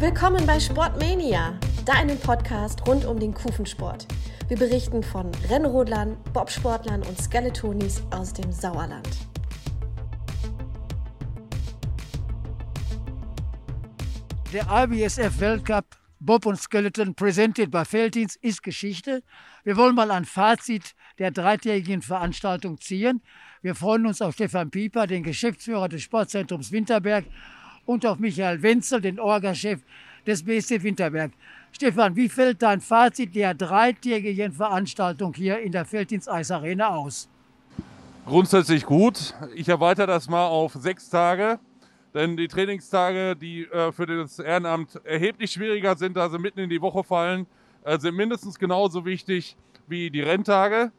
Willkommen bei Sportmania, deinem Podcast rund um den Kufensport. Wir berichten von Rennrodlern, Bobsportlern und Skeletonis aus dem Sauerland. Der IBSF Weltcup Bob und Skeleton presented bei Felddienst ist Geschichte. Wir wollen mal ein Fazit der dreitägigen Veranstaltung ziehen. Wir freuen uns auf Stefan Pieper, den Geschäftsführer des Sportzentrums Winterberg und auf Michael Wenzel, den Orga-Chef des BSC Winterberg. Stefan, wie fällt dein Fazit der dreitägigen Veranstaltung hier in der Felddienst-Eis-Arena aus? Grundsätzlich gut. Ich erweitere das mal auf sechs Tage. Denn die Trainingstage, die äh, für das Ehrenamt erheblich schwieriger sind, sie mitten in die Woche fallen, äh, sind mindestens genauso wichtig wie die Renntage.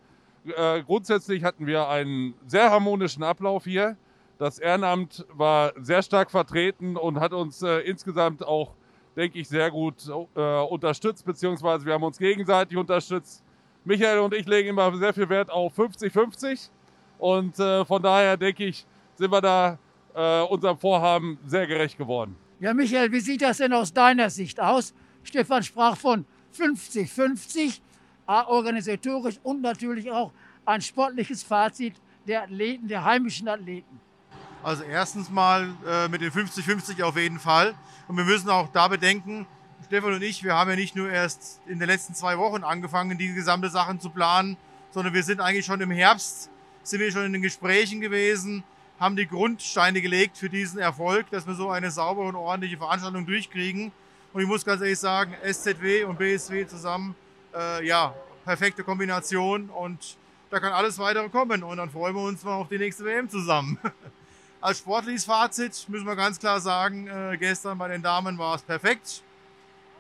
Äh, grundsätzlich hatten wir einen sehr harmonischen Ablauf hier. Das Ehrenamt war sehr stark vertreten und hat uns äh, insgesamt auch, denke ich, sehr gut äh, unterstützt, beziehungsweise wir haben uns gegenseitig unterstützt. Michael und ich legen immer sehr viel Wert auf 50-50 und äh, von daher denke ich, sind wir da äh, unserem Vorhaben sehr gerecht geworden. Ja, Michael, wie sieht das denn aus deiner Sicht aus? Stefan sprach von 50-50, organisatorisch und natürlich auch ein sportliches Fazit der Athleten, der heimischen Athleten. Also erstens mal äh, mit den 50-50 auf jeden Fall. Und wir müssen auch da bedenken, Stefan und ich, wir haben ja nicht nur erst in den letzten zwei Wochen angefangen, diese gesamte Sachen zu planen, sondern wir sind eigentlich schon im Herbst, sind wir schon in den Gesprächen gewesen, haben die Grundsteine gelegt für diesen Erfolg, dass wir so eine saubere und ordentliche Veranstaltung durchkriegen. Und ich muss ganz ehrlich sagen, SZW und BSW zusammen, äh, ja, perfekte Kombination und da kann alles weitere kommen und dann freuen wir uns mal auf die nächste WM zusammen. Als sportliches Fazit müssen wir ganz klar sagen, äh, gestern bei den Damen war es perfekt.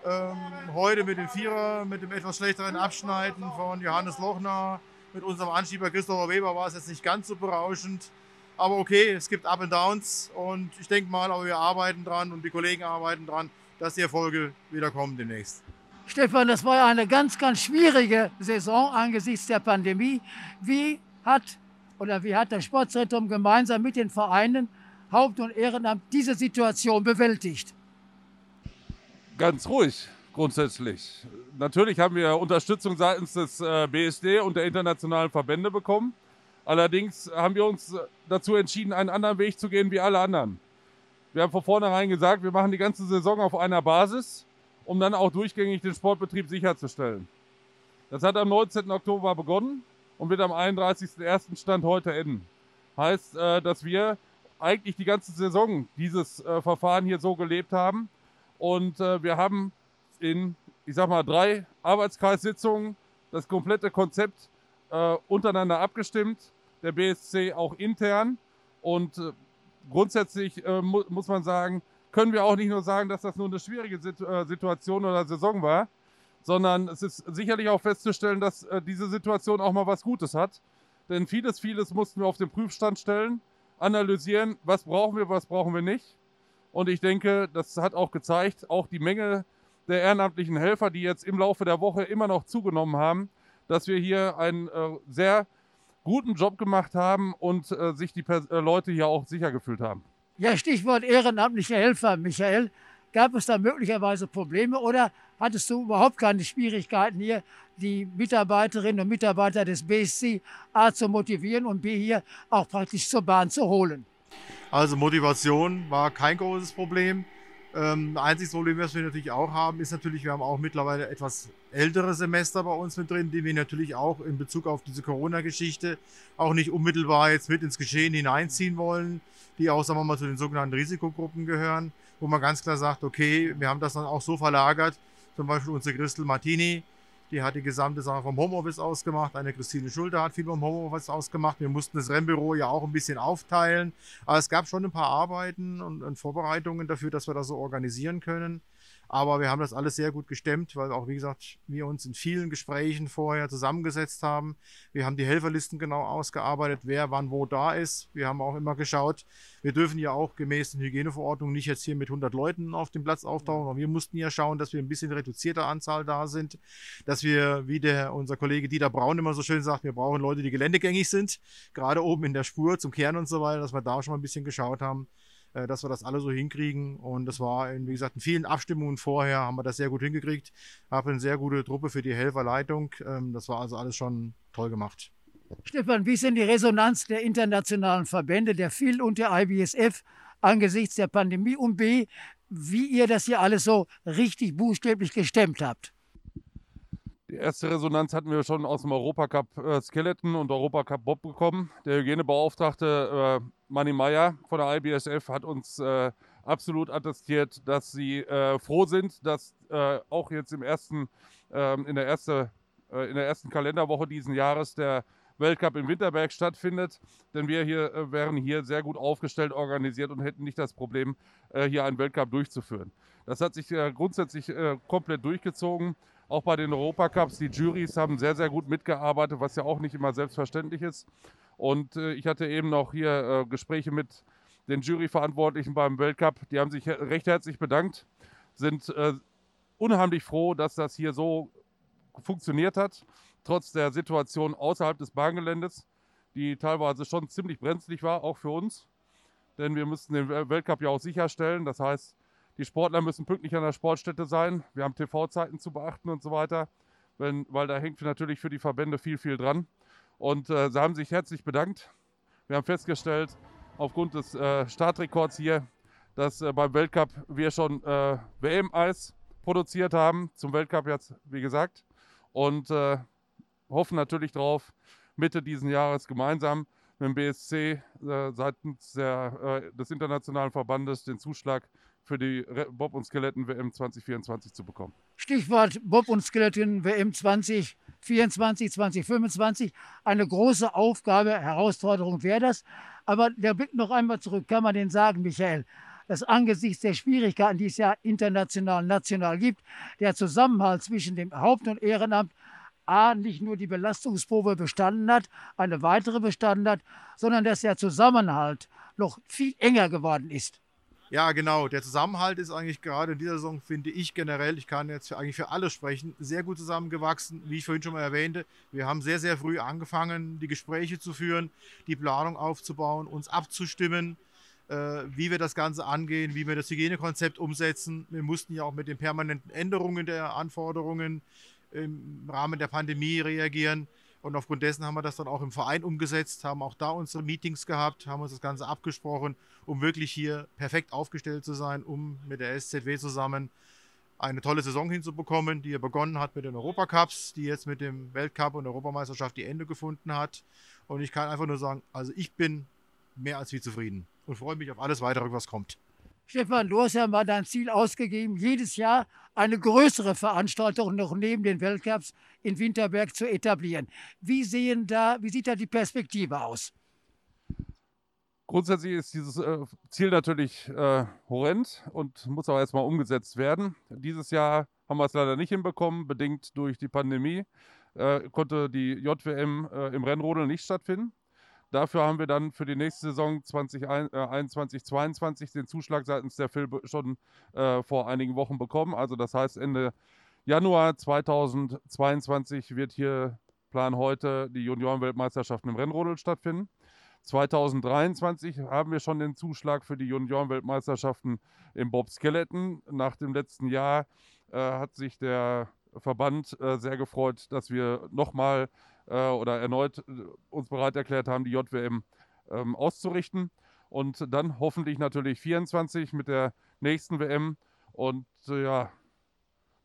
Ähm, heute mit dem Vierer, mit dem etwas schlechteren Abschneiden von Johannes Lochner, mit unserem Anschieber Christopher Weber war es jetzt nicht ganz so berauschend. Aber okay, es gibt Up and Downs und ich denke mal, aber wir arbeiten dran und die Kollegen arbeiten dran, dass die Erfolge wieder kommen demnächst. Stefan, das war ja eine ganz, ganz schwierige Saison angesichts der Pandemie. Wie hat oder wie hat das Sportzentrum gemeinsam mit den Vereinen Haupt- und Ehrenamt diese Situation bewältigt? Ganz ruhig grundsätzlich. Natürlich haben wir Unterstützung seitens des äh, BSD und der internationalen Verbände bekommen. Allerdings haben wir uns dazu entschieden, einen anderen Weg zu gehen wie alle anderen. Wir haben von vornherein gesagt, wir machen die ganze Saison auf einer Basis, um dann auch durchgängig den Sportbetrieb sicherzustellen. Das hat am 19. Oktober begonnen und wird am 31.01. Stand heute enden. Heißt, äh, dass wir eigentlich die ganze Saison dieses äh, Verfahren hier so gelebt haben. Und äh, wir haben in, ich sag mal, drei Arbeitskreissitzungen das komplette Konzept untereinander abgestimmt, der BSC auch intern. Und grundsätzlich mu muss man sagen, können wir auch nicht nur sagen, dass das nur eine schwierige Situ Situation oder Saison war, sondern es ist sicherlich auch festzustellen, dass äh, diese Situation auch mal was Gutes hat. Denn vieles, vieles mussten wir auf den Prüfstand stellen, analysieren, was brauchen wir, was brauchen wir nicht. Und ich denke, das hat auch gezeigt, auch die Menge der ehrenamtlichen Helfer, die jetzt im Laufe der Woche immer noch zugenommen haben, dass wir hier einen äh, sehr guten Job gemacht haben und äh, sich die Pers äh, Leute hier auch sicher gefühlt haben. Ja, Stichwort ehrenamtliche Helfer, Michael. Gab es da möglicherweise Probleme oder hattest du überhaupt keine Schwierigkeiten hier, die Mitarbeiterinnen und Mitarbeiter des BSC A zu motivieren und B hier auch praktisch zur Bahn zu holen? Also Motivation war kein großes Problem. Ähm, einziges Problem, was wir natürlich auch haben, ist natürlich, wir haben auch mittlerweile etwas ältere Semester bei uns mit drin, die wir natürlich auch in Bezug auf diese Corona-Geschichte auch nicht unmittelbar jetzt mit ins Geschehen hineinziehen wollen, die auch, sagen wir mal, zu den sogenannten Risikogruppen gehören, wo man ganz klar sagt, okay, wir haben das dann auch so verlagert, zum Beispiel unsere Christel Martini, die hat die gesamte Sache vom Homeoffice ausgemacht. Eine Christine Schulter hat viel vom Homeoffice ausgemacht. Wir mussten das Rennbüro ja auch ein bisschen aufteilen. Aber es gab schon ein paar Arbeiten und, und Vorbereitungen dafür, dass wir das so organisieren können. Aber wir haben das alles sehr gut gestemmt, weil auch, wie gesagt, wir uns in vielen Gesprächen vorher zusammengesetzt haben. Wir haben die Helferlisten genau ausgearbeitet, wer wann wo da ist. Wir haben auch immer geschaut, wir dürfen ja auch gemäß den Hygieneverordnungen nicht jetzt hier mit 100 Leuten auf dem Platz auftauchen. Aber wir mussten ja schauen, dass wir ein bisschen reduzierter Anzahl da sind, dass wir, wie der, unser Kollege Dieter Braun immer so schön sagt, wir brauchen Leute, die geländegängig sind, gerade oben in der Spur zum Kehren und so weiter, dass wir da schon mal ein bisschen geschaut haben, dass wir das alle so hinkriegen. Und das war, in, wie gesagt, in vielen Abstimmungen vorher haben wir das sehr gut hingekriegt. Habe eine sehr gute Truppe für die Helferleitung. Ähm, das war also alles schon toll gemacht. Stefan, wie ist denn die Resonanz der internationalen Verbände, der FIL und der IBSF angesichts der Pandemie und B, wie ihr das hier alles so richtig buchstäblich gestemmt habt? Die erste Resonanz hatten wir schon aus dem Europacup äh, Skeleton und Europacup Bob bekommen. Der Hygienebeauftragte äh, Manny Meyer von der IBSF hat uns äh, absolut attestiert, dass sie äh, froh sind, dass äh, auch jetzt im ersten, ähm, in, der erste, äh, in der ersten Kalenderwoche diesen Jahres der Weltcup in Winterberg stattfindet. Denn wir hier wären hier sehr gut aufgestellt, organisiert und hätten nicht das Problem, hier einen Weltcup durchzuführen. Das hat sich grundsätzlich komplett durchgezogen. Auch bei den Europacups, die Juries haben sehr, sehr gut mitgearbeitet, was ja auch nicht immer selbstverständlich ist. Und äh, ich hatte eben noch hier äh, Gespräche mit den Juryverantwortlichen beim Weltcup. Die haben sich recht herzlich bedankt, sind äh, unheimlich froh, dass das hier so funktioniert hat, trotz der Situation außerhalb des Bahngeländes, die teilweise schon ziemlich brenzlig war, auch für uns. Denn wir mussten den Weltcup ja auch sicherstellen. Das heißt, die Sportler müssen pünktlich an der Sportstätte sein. Wir haben TV-Zeiten zu beachten und so weiter, wenn, weil da hängt natürlich für die Verbände viel, viel dran. Und äh, sie haben sich herzlich bedankt. Wir haben festgestellt, aufgrund des äh, Startrekords hier, dass äh, beim Weltcup wir schon äh, WM-Eis produziert haben, zum Weltcup jetzt, wie gesagt. Und äh, hoffen natürlich darauf, Mitte diesen Jahres gemeinsam mit dem BSC äh, seitens der, des Internationalen Verbandes den Zuschlag für die Bob- und Skeletten-WM 2024 zu bekommen. Stichwort Bob- und Skeletten-WM 2024, 2025. Eine große Aufgabe, Herausforderung wäre das. Aber der Blick noch einmal zurück, kann man denn sagen, Michael, dass angesichts der Schwierigkeiten, die es ja international, national gibt, der Zusammenhalt zwischen dem Haupt- und Ehrenamt A, nicht nur die Belastungsprobe bestanden hat, eine weitere bestanden hat, sondern dass der Zusammenhalt noch viel enger geworden ist. Ja, genau. Der Zusammenhalt ist eigentlich gerade in dieser Saison, finde ich generell, ich kann jetzt für, eigentlich für alle sprechen, sehr gut zusammengewachsen. Wie ich vorhin schon mal erwähnte, wir haben sehr, sehr früh angefangen, die Gespräche zu führen, die Planung aufzubauen, uns abzustimmen, äh, wie wir das Ganze angehen, wie wir das Hygienekonzept umsetzen. Wir mussten ja auch mit den permanenten Änderungen der Anforderungen im Rahmen der Pandemie reagieren. Und aufgrund dessen haben wir das dann auch im Verein umgesetzt, haben auch da unsere Meetings gehabt, haben uns das Ganze abgesprochen, um wirklich hier perfekt aufgestellt zu sein, um mit der SZW zusammen eine tolle Saison hinzubekommen, die ja begonnen hat mit den Europacups, die jetzt mit dem Weltcup und Europameisterschaft die Ende gefunden hat. Und ich kann einfach nur sagen, also ich bin mehr als wie zufrieden und freue mich auf alles weitere, was kommt. Stefan, du hast ja mal dein Ziel ausgegeben, jedes Jahr eine größere Veranstaltung noch neben den Weltcups in Winterberg zu etablieren. Wie, sehen da, wie sieht da die Perspektive aus? Grundsätzlich ist dieses äh, Ziel natürlich äh, horrend und muss auch erstmal umgesetzt werden. Dieses Jahr haben wir es leider nicht hinbekommen, bedingt durch die Pandemie. Äh, konnte die JWM äh, im Rennrodel nicht stattfinden. Dafür haben wir dann für die nächste Saison 2021, 2022 äh, den Zuschlag seitens der FIL schon äh, vor einigen Wochen bekommen. Also das heißt, Ende Januar 2022 wird hier Plan heute die Juniorenweltmeisterschaften im Rennrodel stattfinden. 2023 haben wir schon den Zuschlag für die Juniorenweltmeisterschaften im Bob Skeleton. Nach dem letzten Jahr äh, hat sich der Verband äh, sehr gefreut, dass wir nochmal oder erneut äh, uns bereit erklärt haben, die JWM ähm, auszurichten. Und dann hoffentlich natürlich 24 mit der nächsten WM. Und äh, ja,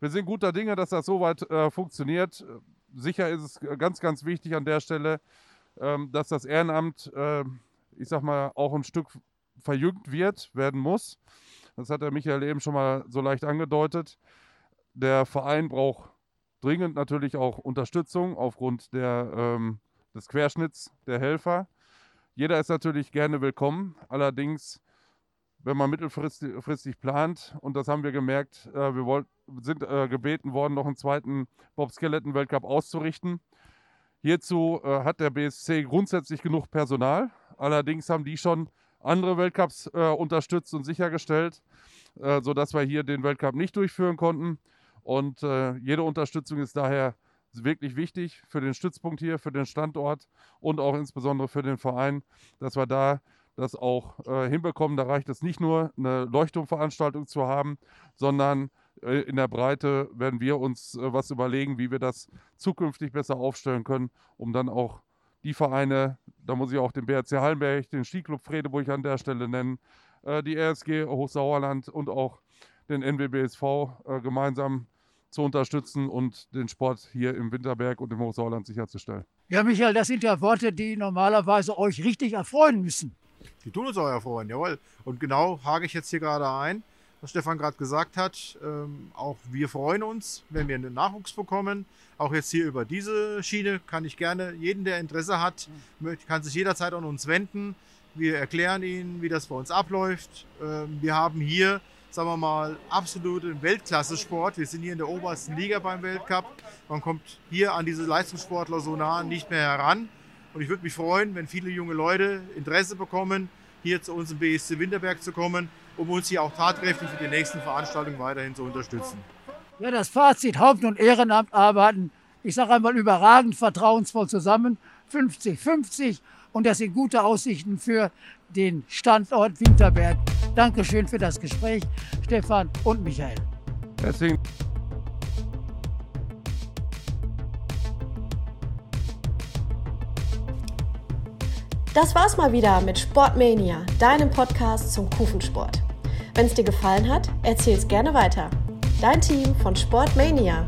wir sind guter Dinge, dass das soweit äh, funktioniert. Sicher ist es ganz, ganz wichtig an der Stelle, ähm, dass das Ehrenamt, äh, ich sag mal, auch ein Stück verjüngt wird, werden muss. Das hat der Michael eben schon mal so leicht angedeutet. Der Verein braucht dringend natürlich auch Unterstützung aufgrund der, ähm, des Querschnitts der Helfer. Jeder ist natürlich gerne willkommen. Allerdings, wenn man mittelfristig plant, und das haben wir gemerkt, äh, wir wollt, sind äh, gebeten worden, noch einen zweiten Bob Skeleton Weltcup auszurichten. Hierzu äh, hat der BSC grundsätzlich genug Personal. Allerdings haben die schon andere Weltcups äh, unterstützt und sichergestellt, äh, sodass wir hier den Weltcup nicht durchführen konnten. Und äh, jede Unterstützung ist daher wirklich wichtig für den Stützpunkt hier, für den Standort und auch insbesondere für den Verein, dass wir da das auch äh, hinbekommen. Da reicht es nicht nur, eine Leuchtturmveranstaltung zu haben, sondern äh, in der Breite werden wir uns äh, was überlegen, wie wir das zukünftig besser aufstellen können, um dann auch die Vereine, da muss ich auch den BRC Hallenberg, den Skiclub Fredeburg an der Stelle nennen, äh, die RSG Hochsauerland und auch den NWBSV äh, gemeinsam zu unterstützen und den Sport hier im Winterberg und im Hochsauerland sicherzustellen. Ja, Michael, das sind ja Worte, die normalerweise euch richtig erfreuen müssen. Die tun uns auch erfreuen, jawohl. Und genau hake ich jetzt hier gerade ein, was Stefan gerade gesagt hat. Ähm, auch wir freuen uns, wenn wir einen Nachwuchs bekommen. Auch jetzt hier über diese Schiene kann ich gerne jeden, der Interesse hat, kann sich jederzeit an uns wenden. Wir erklären Ihnen, wie das bei uns abläuft. Ähm, wir haben hier, sagen wir mal, absoluten Weltklasse-Sport. Wir sind hier in der obersten Liga beim Weltcup. Man kommt hier an diese Leistungssportler so nah nicht mehr heran. Und ich würde mich freuen, wenn viele junge Leute Interesse bekommen, hier zu uns im BSC Winterberg zu kommen, um uns hier auch tatkräftig für die nächsten Veranstaltungen weiterhin zu unterstützen. Ja, das Fazit Haupt- und Ehrenamt arbeiten, ich sage einmal überragend vertrauensvoll zusammen, 50-50 und das sind gute Aussichten für den Standort Winterberg. Dankeschön für das Gespräch, Stefan und Michael. Deswegen Das war's mal wieder mit Sportmania, deinem Podcast zum Kufensport. Wenn es dir gefallen hat, erzähl's gerne weiter. Dein Team von Sportmania.